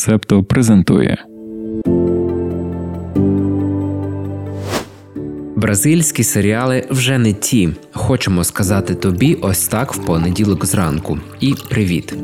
Септо презентує. Бразильські серіали вже не ті. Хочемо сказати тобі ось так в понеділок зранку. І привіт.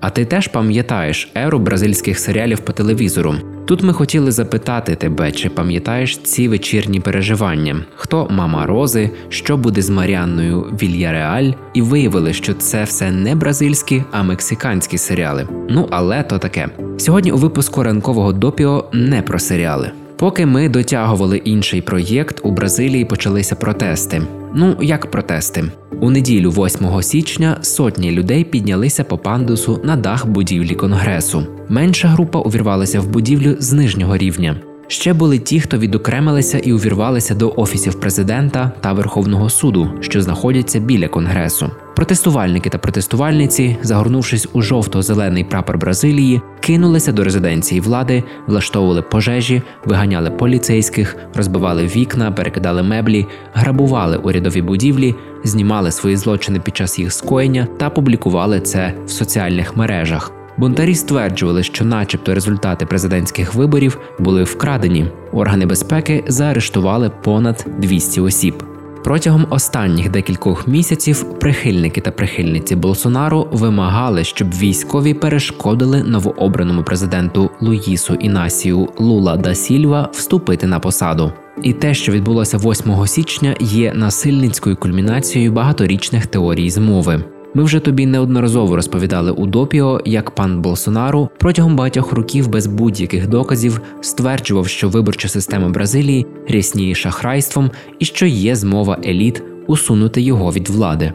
А ти теж пам'ятаєш еру бразильських серіалів по телевізору. Тут ми хотіли запитати тебе, чи пам'ятаєш ці вечірні переживання, хто мама Рози, що буде з Маріанною Вільяреаль, і виявили, що це все не бразильські, а мексиканські серіали. Ну але то таке. Сьогодні у випуску ранкового допіо не про серіали. Поки ми дотягували інший проєкт, у Бразилії почалися протести. Ну як протести? У неділю, 8 січня, сотні людей піднялися по пандусу на дах будівлі конгресу. Менша група увірвалася в будівлю з нижнього рівня. Ще були ті, хто відокремилися і увірвалися до офісів президента та Верховного суду, що знаходяться біля конгресу. Протестувальники та протестувальниці, загорнувшись у жовто-зелений прапор Бразилії, кинулися до резиденції влади, влаштовували пожежі, виганяли поліцейських, розбивали вікна, перекидали меблі, грабували урядові будівлі, знімали свої злочини під час їх скоєння та публікували це в соціальних мережах. Бунтарі стверджували, що, начебто, результати президентських виборів були вкрадені. Органи безпеки заарештували понад 200 осіб. Протягом останніх декількох місяців прихильники та прихильниці Болсонару вимагали, щоб військові перешкодили новообраному президенту Луїсу Інасію Лула да Сільва вступити на посаду. І те, що відбулося 8 січня, є насильницькою кульмінацією багаторічних теорій змови. Ми вже тобі неодноразово розповідали у допіо, як пан Болсонару протягом багатьох років без будь-яких доказів стверджував, що виборча система Бразилії рясніє шахрайством і що є змова еліт усунути його від влади.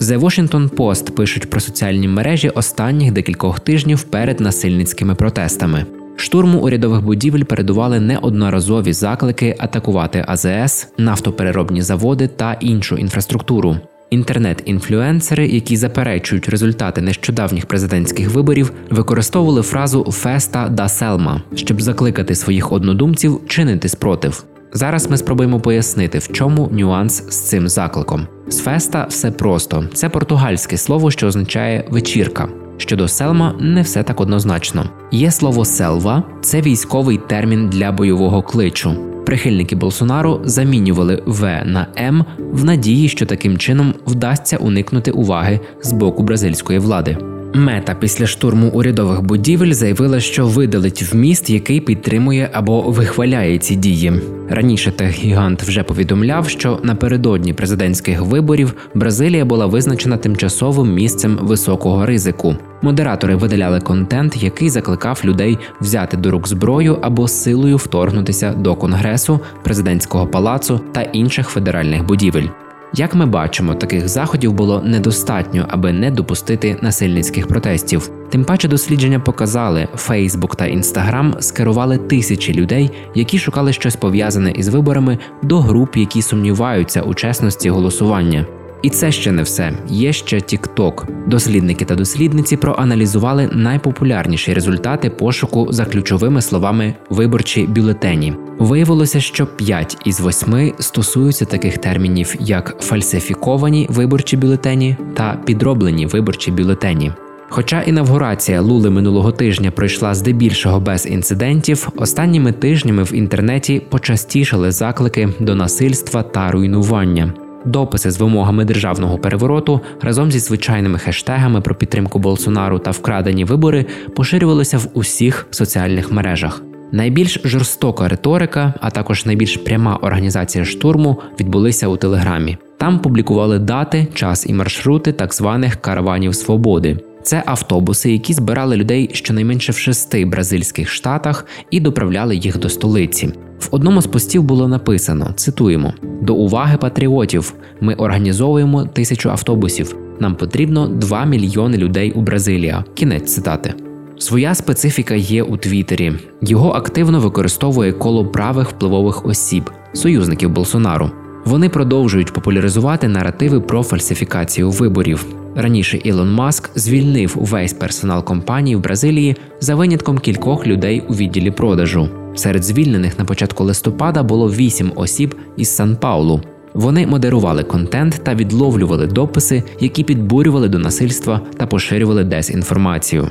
The Washington Post пишуть про соціальні мережі останніх декількох тижнів перед насильницькими протестами. Штурму урядових будівель передували неодноразові заклики атакувати АЗС, нафтопереробні заводи та іншу інфраструктуру. Інтернет-інфлюенсери, які заперечують результати нещодавніх президентських виборів, використовували фразу Феста да Селма, щоб закликати своїх однодумців чинити спротив. Зараз ми спробуємо пояснити, в чому нюанс з цим закликом. З феста все просто це португальське слово, що означає вечірка. Щодо селма, не все так однозначно. Є слово селва це військовий термін для бойового кличу. Прихильники Болсонару замінювали В на М в надії, що таким чином вдасться уникнути уваги з боку бразильської влади. Мета після штурму урядових будівель заявила, що видалить вміст, який підтримує або вихваляє ці дії. Раніше техгігант вже повідомляв, що напередодні президентських виборів Бразилія була визначена тимчасовим місцем високого ризику. Модератори видаляли контент, який закликав людей взяти до рук зброю або силою вторгнутися до конгресу, президентського палацу та інших федеральних будівель. Як ми бачимо, таких заходів було недостатньо, аби не допустити насильницьких протестів. Тим паче дослідження показали, Фейсбук та Інстаграм скерували тисячі людей, які шукали щось пов'язане із виборами до груп, які сумніваються у чесності голосування. І це ще не все. Є ще TikTok. Дослідники та дослідниці проаналізували найпопулярніші результати пошуку за ключовими словами виборчі бюлетені. Виявилося, що 5 із 8 стосуються таких термінів, як фальсифіковані виборчі бюлетені та підроблені виборчі бюлетені. Хоча інавгурація Лули минулого тижня пройшла здебільшого без інцидентів, останніми тижнями в інтернеті почастішали заклики до насильства та руйнування. Дописи з вимогами державного перевороту разом зі звичайними хештегами про підтримку Болсонару та вкрадені вибори поширювалися в усіх соціальних мережах. Найбільш жорстока риторика, а також найбільш пряма організація штурму відбулися у Телеграмі. Там публікували дати, час і маршрути так званих караванів свободи. Це автобуси, які збирали людей щонайменше в шести бразильських штатах і доправляли їх до столиці. В одному з постів було написано: цитуємо: до уваги патріотів. Ми організовуємо тисячу автобусів. Нам потрібно 2 мільйони людей у Бразилія. Кінець цитати. Своя специфіка є у Твіттері. Його активно використовує коло правих впливових осіб, союзників Болсонару. Вони продовжують популяризувати наративи про фальсифікацію виборів. Раніше Ілон Маск звільнив увесь персонал компанії в Бразилії за винятком кількох людей у відділі продажу. Серед звільнених на початку листопада було вісім осіб із Сан Паулу. Вони модерували контент та відловлювали дописи, які підбурювали до насильства та поширювали дезінформацію.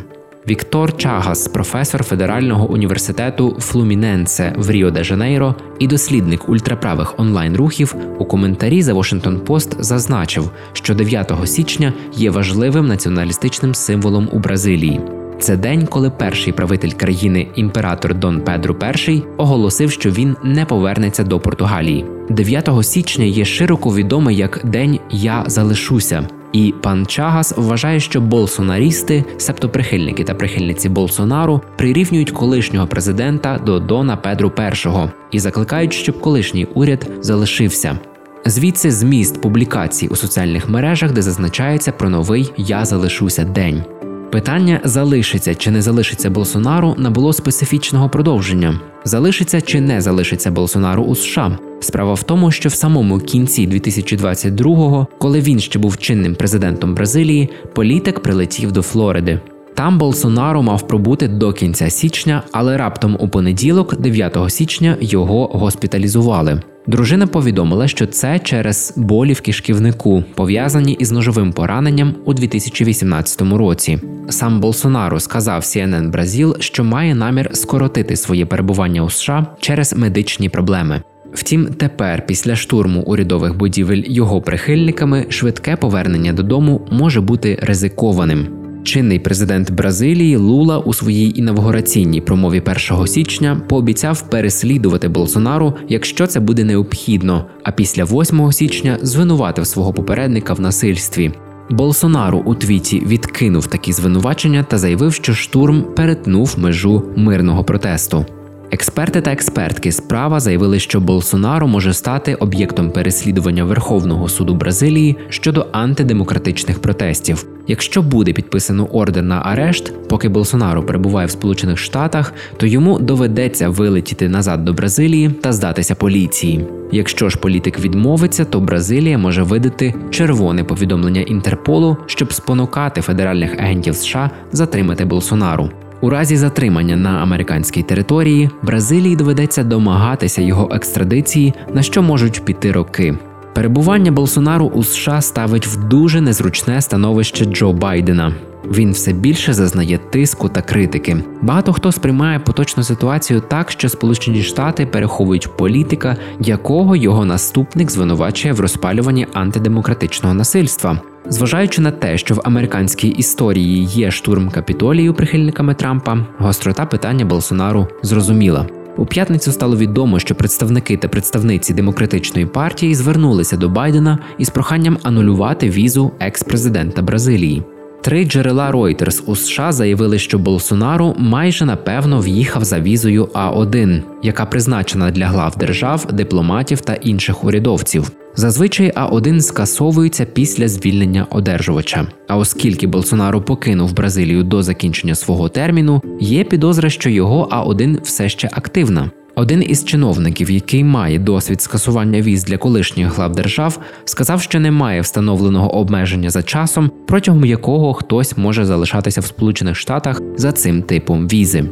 Віктор Чагас, професор Федерального університету Флуміненце в Ріо де Жанейро і дослідник ультраправих онлайн-рухів, у коментарі за Washington Post зазначив, що 9 січня є важливим націоналістичним символом у Бразилії. Це день, коли перший правитель країни, імператор Дон Педро І, оголосив, що він не повернеться до Португалії. 9 січня є широко відомий як День Я залишуся. І пан Чагас вважає, що болсонарісти, себто прихильники та прихильниці Болсонару, прирівнюють колишнього президента до Дона Педро І і закликають, щоб колишній уряд залишився. Звідси зміст публікацій у соціальних мережах, де зазначається про новий Я залишуся день. Питання залишиться чи не залишиться Болсонару набуло специфічного продовження: залишиться чи не залишиться Болсонару у США. Справа в тому, що в самому кінці 2022-го, коли він ще був чинним президентом Бразилії, політик прилетів до Флориди. Там Болсонару мав пробути до кінця січня, але раптом у понеділок, 9 січня, його госпіталізували. Дружина повідомила, що це через болі в кишківнику, пов'язані із ножовим пораненням у 2018 році. Сам Болсонару сказав CNN Бразіл, що має намір скоротити своє перебування у США через медичні проблеми. Втім, тепер, після штурму урядових будівель його прихильниками, швидке повернення додому може бути ризикованим. Чинний президент Бразилії Лула у своїй інавгураційній промові 1 січня пообіцяв переслідувати Болсонару, якщо це буде необхідно. А після 8 січня звинуватив свого попередника в насильстві. Болсонару у твіті відкинув такі звинувачення та заявив, що штурм перетнув межу мирного протесту. Експерти та експертки справа заявили, що Болсонару може стати об'єктом переслідування Верховного суду Бразилії щодо антидемократичних протестів. Якщо буде підписано ордер на арешт, поки Болсонару перебуває в Сполучених Штатах, то йому доведеться вилетіти назад до Бразилії та здатися поліції. Якщо ж політик відмовиться, то Бразилія може видати червоне повідомлення Інтерполу, щоб спонукати федеральних агентів США затримати Болсонару. У разі затримання на американській території Бразилії доведеться домагатися його екстрадиції, на що можуть піти роки. Перебування Болсонару у США ставить в дуже незручне становище Джо Байдена. Він все більше зазнає тиску та критики. Багато хто сприймає поточну ситуацію так, що Сполучені Штати переховують політика, якого його наступник звинувачує в розпалюванні антидемократичного насильства. Зважаючи на те, що в американській історії є штурм капітолію прихильниками Трампа, гострота питання Болсонару зрозуміла. У п'ятницю стало відомо, що представники та представниці демократичної партії звернулися до Байдена із проханням анулювати візу екс-президента Бразилії. Три джерела Reuters у США заявили, що Болсонару майже напевно в'їхав за візою А1, яка призначена для глав держав, дипломатів та інших урядовців. Зазвичай А1 скасовується після звільнення одержувача. А оскільки Болсонару покинув Бразилію до закінчення свого терміну, є підозра, що його А1 все ще активна. Один із чиновників, який має досвід скасування віз для колишніх глав держав, сказав, що немає встановленого обмеження за часом, протягом якого хтось може залишатися в Сполучених Штатах за цим типом візи.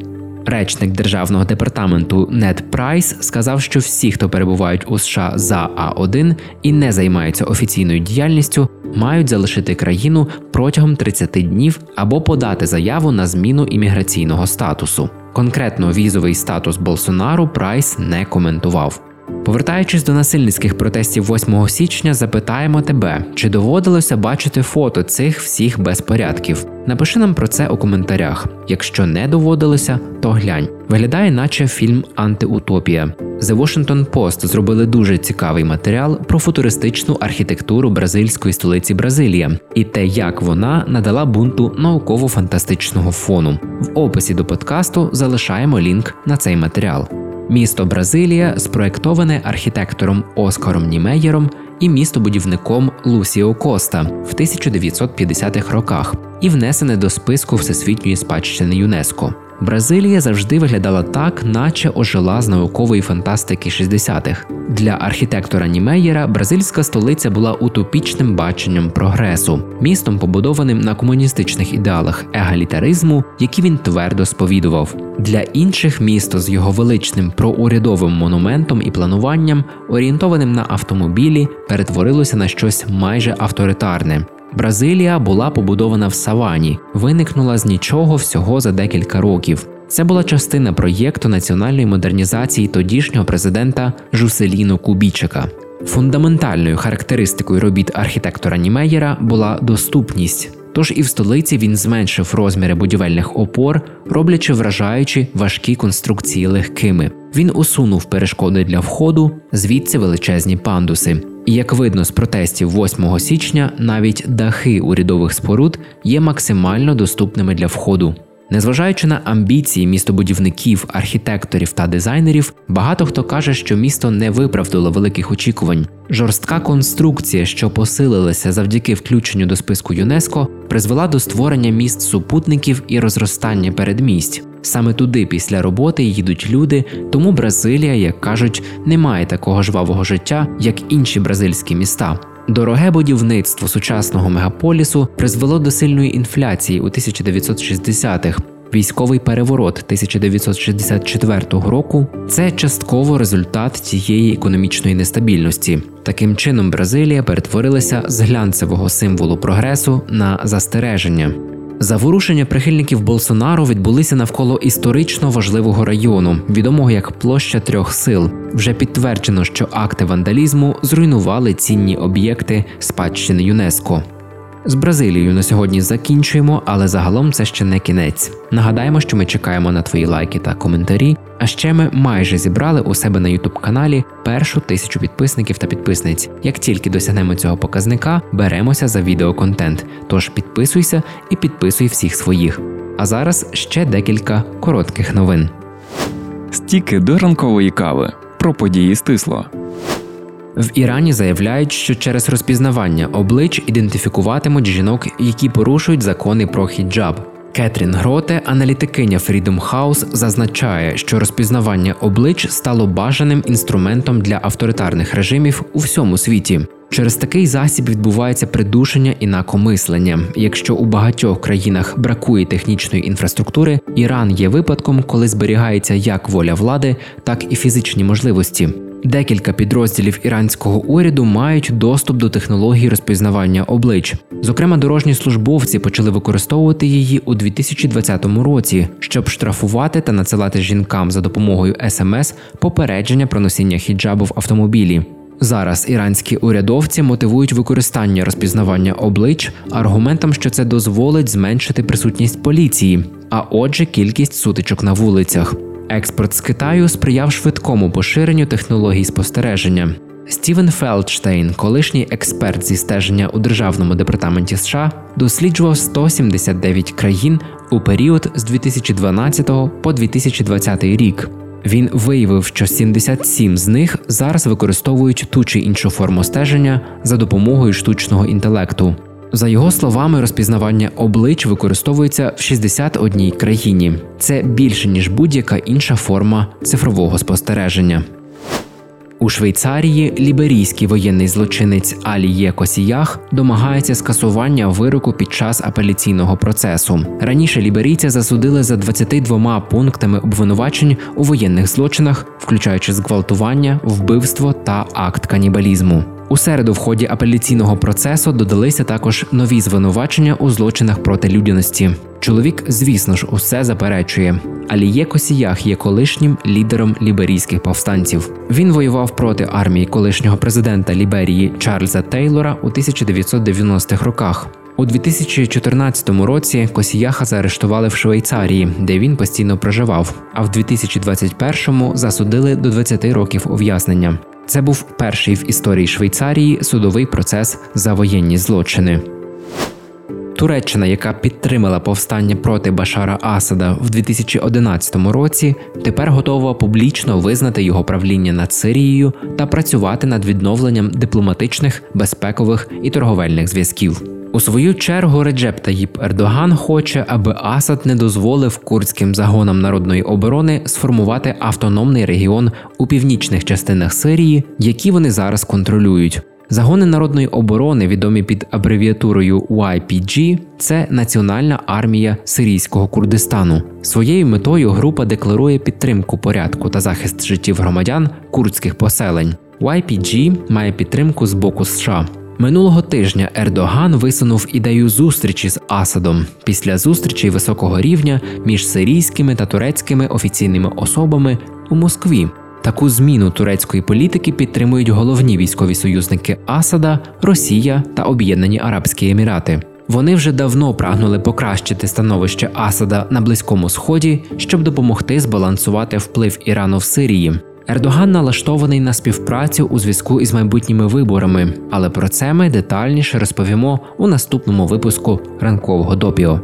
Речник державного департаменту Нед Прайс сказав, що всі, хто перебувають у США за А1 і не займаються офіційною діяльністю, мають залишити країну протягом 30 днів або подати заяву на зміну імміграційного статусу. Конкретно візовий статус Болсонару Прайс не коментував. Повертаючись до насильницьких протестів 8 січня, запитаємо тебе, чи доводилося бачити фото цих всіх безпорядків. Напиши нам про це у коментарях. Якщо не доводилося, то глянь. Виглядає, наче фільм Антиутопія. The Washington Post зробили дуже цікавий матеріал про футуристичну архітектуру бразильської столиці Бразилія і те, як вона надала бунту науково-фантастичного фону. В описі до подкасту залишаємо лінк на цей матеріал. Місто Бразилія спроектоване архітектором Оскаром Німеєром і містобудівником Лусіо Коста в 1950-х роках і внесене до списку всесвітньої спадщини ЮНЕСКО. Бразилія завжди виглядала так, наче ожила з наукової фантастики 60-х. Для архітектора Німеєра бразильська столиця була утопічним баченням прогресу, містом, побудованим на комуністичних ідеалах егалітаризму, які він твердо сповідував. Для інших місто з його величним проурядовим монументом і плануванням, орієнтованим на автомобілі, перетворилося на щось майже авторитарне. Бразилія була побудована в савані, виникнула з нічого всього за декілька років. Це була частина проєкту національної модернізації тодішнього президента Жуселіно Кубічика. Фундаментальною характеристикою робіт архітектора Німеєра була доступність. Тож і в столиці він зменшив розміри будівельних опор, роблячи вражаючі важкі конструкції легкими. Він усунув перешкоди для входу, звідси величезні пандуси. Як видно з протестів 8 січня, навіть дахи урядових споруд є максимально доступними для входу. Незважаючи на амбіції містобудівників, архітекторів та дизайнерів, багато хто каже, що місто не виправдало великих очікувань. Жорстка конструкція, що посилилася завдяки включенню до списку ЮНЕСКО, призвела до створення міст супутників і розростання передмість. Саме туди після роботи їдуть люди, тому Бразилія, як кажуть, не має такого жвавого життя, як інші бразильські міста. Дороге будівництво сучасного мегаполісу призвело до сильної інфляції у 1960-х. Військовий переворот 1964 року це частково результат цієї економічної нестабільності. Таким чином, Бразилія перетворилася з глянцевого символу прогресу на застереження. Заворушення прихильників Болсонару відбулися навколо історично важливого району, відомого як площа трьох сил. Вже підтверджено, що акти вандалізму зруйнували цінні об'єкти спадщини ЮНЕСКО. З Бразилією на сьогодні закінчуємо, але загалом це ще не кінець. Нагадаємо, що ми чекаємо на твої лайки та коментарі. А ще ми майже зібрали у себе на youtube каналі першу тисячу підписників та підписниць. Як тільки досягнемо цього показника, беремося за відеоконтент. Тож підписуйся і підписуй всіх своїх. А зараз ще декілька коротких новин. Стіки до ранкової кави про події стисло. В Ірані заявляють, що через розпізнавання облич ідентифікуватимуть жінок, які порушують закони про хіджаб. Кетрін Гроте, аналітикиня Freedom House, зазначає, що розпізнавання облич стало бажаним інструментом для авторитарних режимів у всьому світі. Через такий засіб відбувається придушення інакомислення. Якщо у багатьох країнах бракує технічної інфраструктури, Іран є випадком, коли зберігається як воля влади, так і фізичні можливості. Декілька підрозділів іранського уряду мають доступ до технології розпізнавання облич. Зокрема, дорожні службовці почали використовувати її у 2020 році, щоб штрафувати та надсилати жінкам за допомогою смс попередження про носіння хіджабу в автомобілі. Зараз іранські урядовці мотивують використання розпізнавання облич аргументом, що це дозволить зменшити присутність поліції, а отже, кількість сутичок на вулицях. Експорт з Китаю сприяв швидкому поширенню технологій спостереження. Стівен Фелдштейн, колишній експерт зі стеження у державному департаменті США, досліджував 179 країн у період з 2012 по 2020 рік. Він виявив, що 77 з них зараз використовують ту чи іншу форму стеження за допомогою штучного інтелекту. За його словами, розпізнавання облич використовується в 61 країні. Це більше ніж будь-яка інша форма цифрового спостереження. У Швейцарії ліберійський воєнний злочинець Аліє Косіях домагається скасування вироку під час апеляційного процесу. Раніше ліберійця засудили за 22 пунктами обвинувачень у воєнних злочинах, включаючи зґвалтування, вбивство та акт канібалізму. У середу в ході апеляційного процесу додалися також нові звинувачення у злочинах проти людяності. Чоловік, звісно ж, усе заперечує. Аліє Косіях є колишнім лідером ліберійських повстанців. Він воював проти армії колишнього президента Ліберії Чарльза Тейлора у 1990-х роках. У 2014 році Косіяха заарештували в Швейцарії, де він постійно проживав. А в 2021-му засудили до 20 років ув'язнення. Це був перший в історії Швейцарії судовий процес за воєнні злочини. Туреччина, яка підтримала повстання проти Башара Асада в 2011 році, тепер готова публічно визнати його правління над Сирією та працювати над відновленням дипломатичних, безпекових і торговельних зв'язків. У свою чергу Реджеп Таїп Ердоган хоче, аби Асад не дозволив курдським загонам народної оборони сформувати автономний регіон у північних частинах Сирії, які вони зараз контролюють. Загони народної оборони, відомі під абревіатурою YPG, це Національна армія Сирійського Курдистану. Своєю метою група декларує підтримку порядку та захист життів громадян курдських поселень. YPG має підтримку з боку США. Минулого тижня Ердоган висунув ідею зустрічі з Асадом після зустрічей високого рівня між сирійськими та турецькими офіційними особами у Москві. Таку зміну турецької політики підтримують головні військові союзники Асада, Росія та Об'єднані Арабські Емірати. Вони вже давно прагнули покращити становище Асада на Близькому Сході, щоб допомогти збалансувати вплив Ірану в Сирії. Ердоган налаштований на співпрацю у зв'язку із майбутніми виборами, але про це ми детальніше розповімо у наступному випуску ранкового допіо.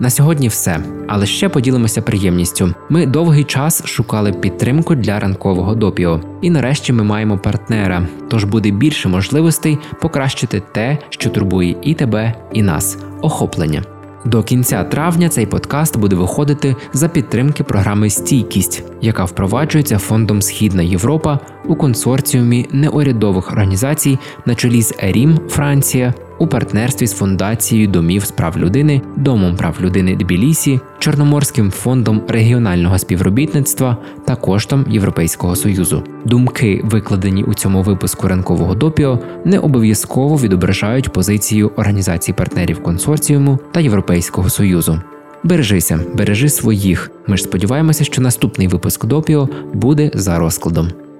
На сьогодні все, але ще поділимося приємністю. Ми довгий час шукали підтримку для ранкового допіо, і нарешті ми маємо партнера. Тож буде більше можливостей покращити те, що турбує і тебе, і нас охоплення. До кінця травня цей подкаст буде виходити за підтримки програми Стійкість, яка впроваджується фондом Східна Європа у консорціумі неурядових організацій на чолі з ЕРІМ Франція у партнерстві з фундацією домів з прав людини, Домом прав людини Тбілісі, Чорноморським фондом регіонального співробітництва та коштом Європейського союзу. Думки, викладені у цьому випуску ранкового допіо, не обов'язково відображають позицію організацій партнерів консорціуму та Європейського союзу. Бережися, бережи своїх. Ми ж сподіваємося, що наступний випуск допіо буде за розкладом.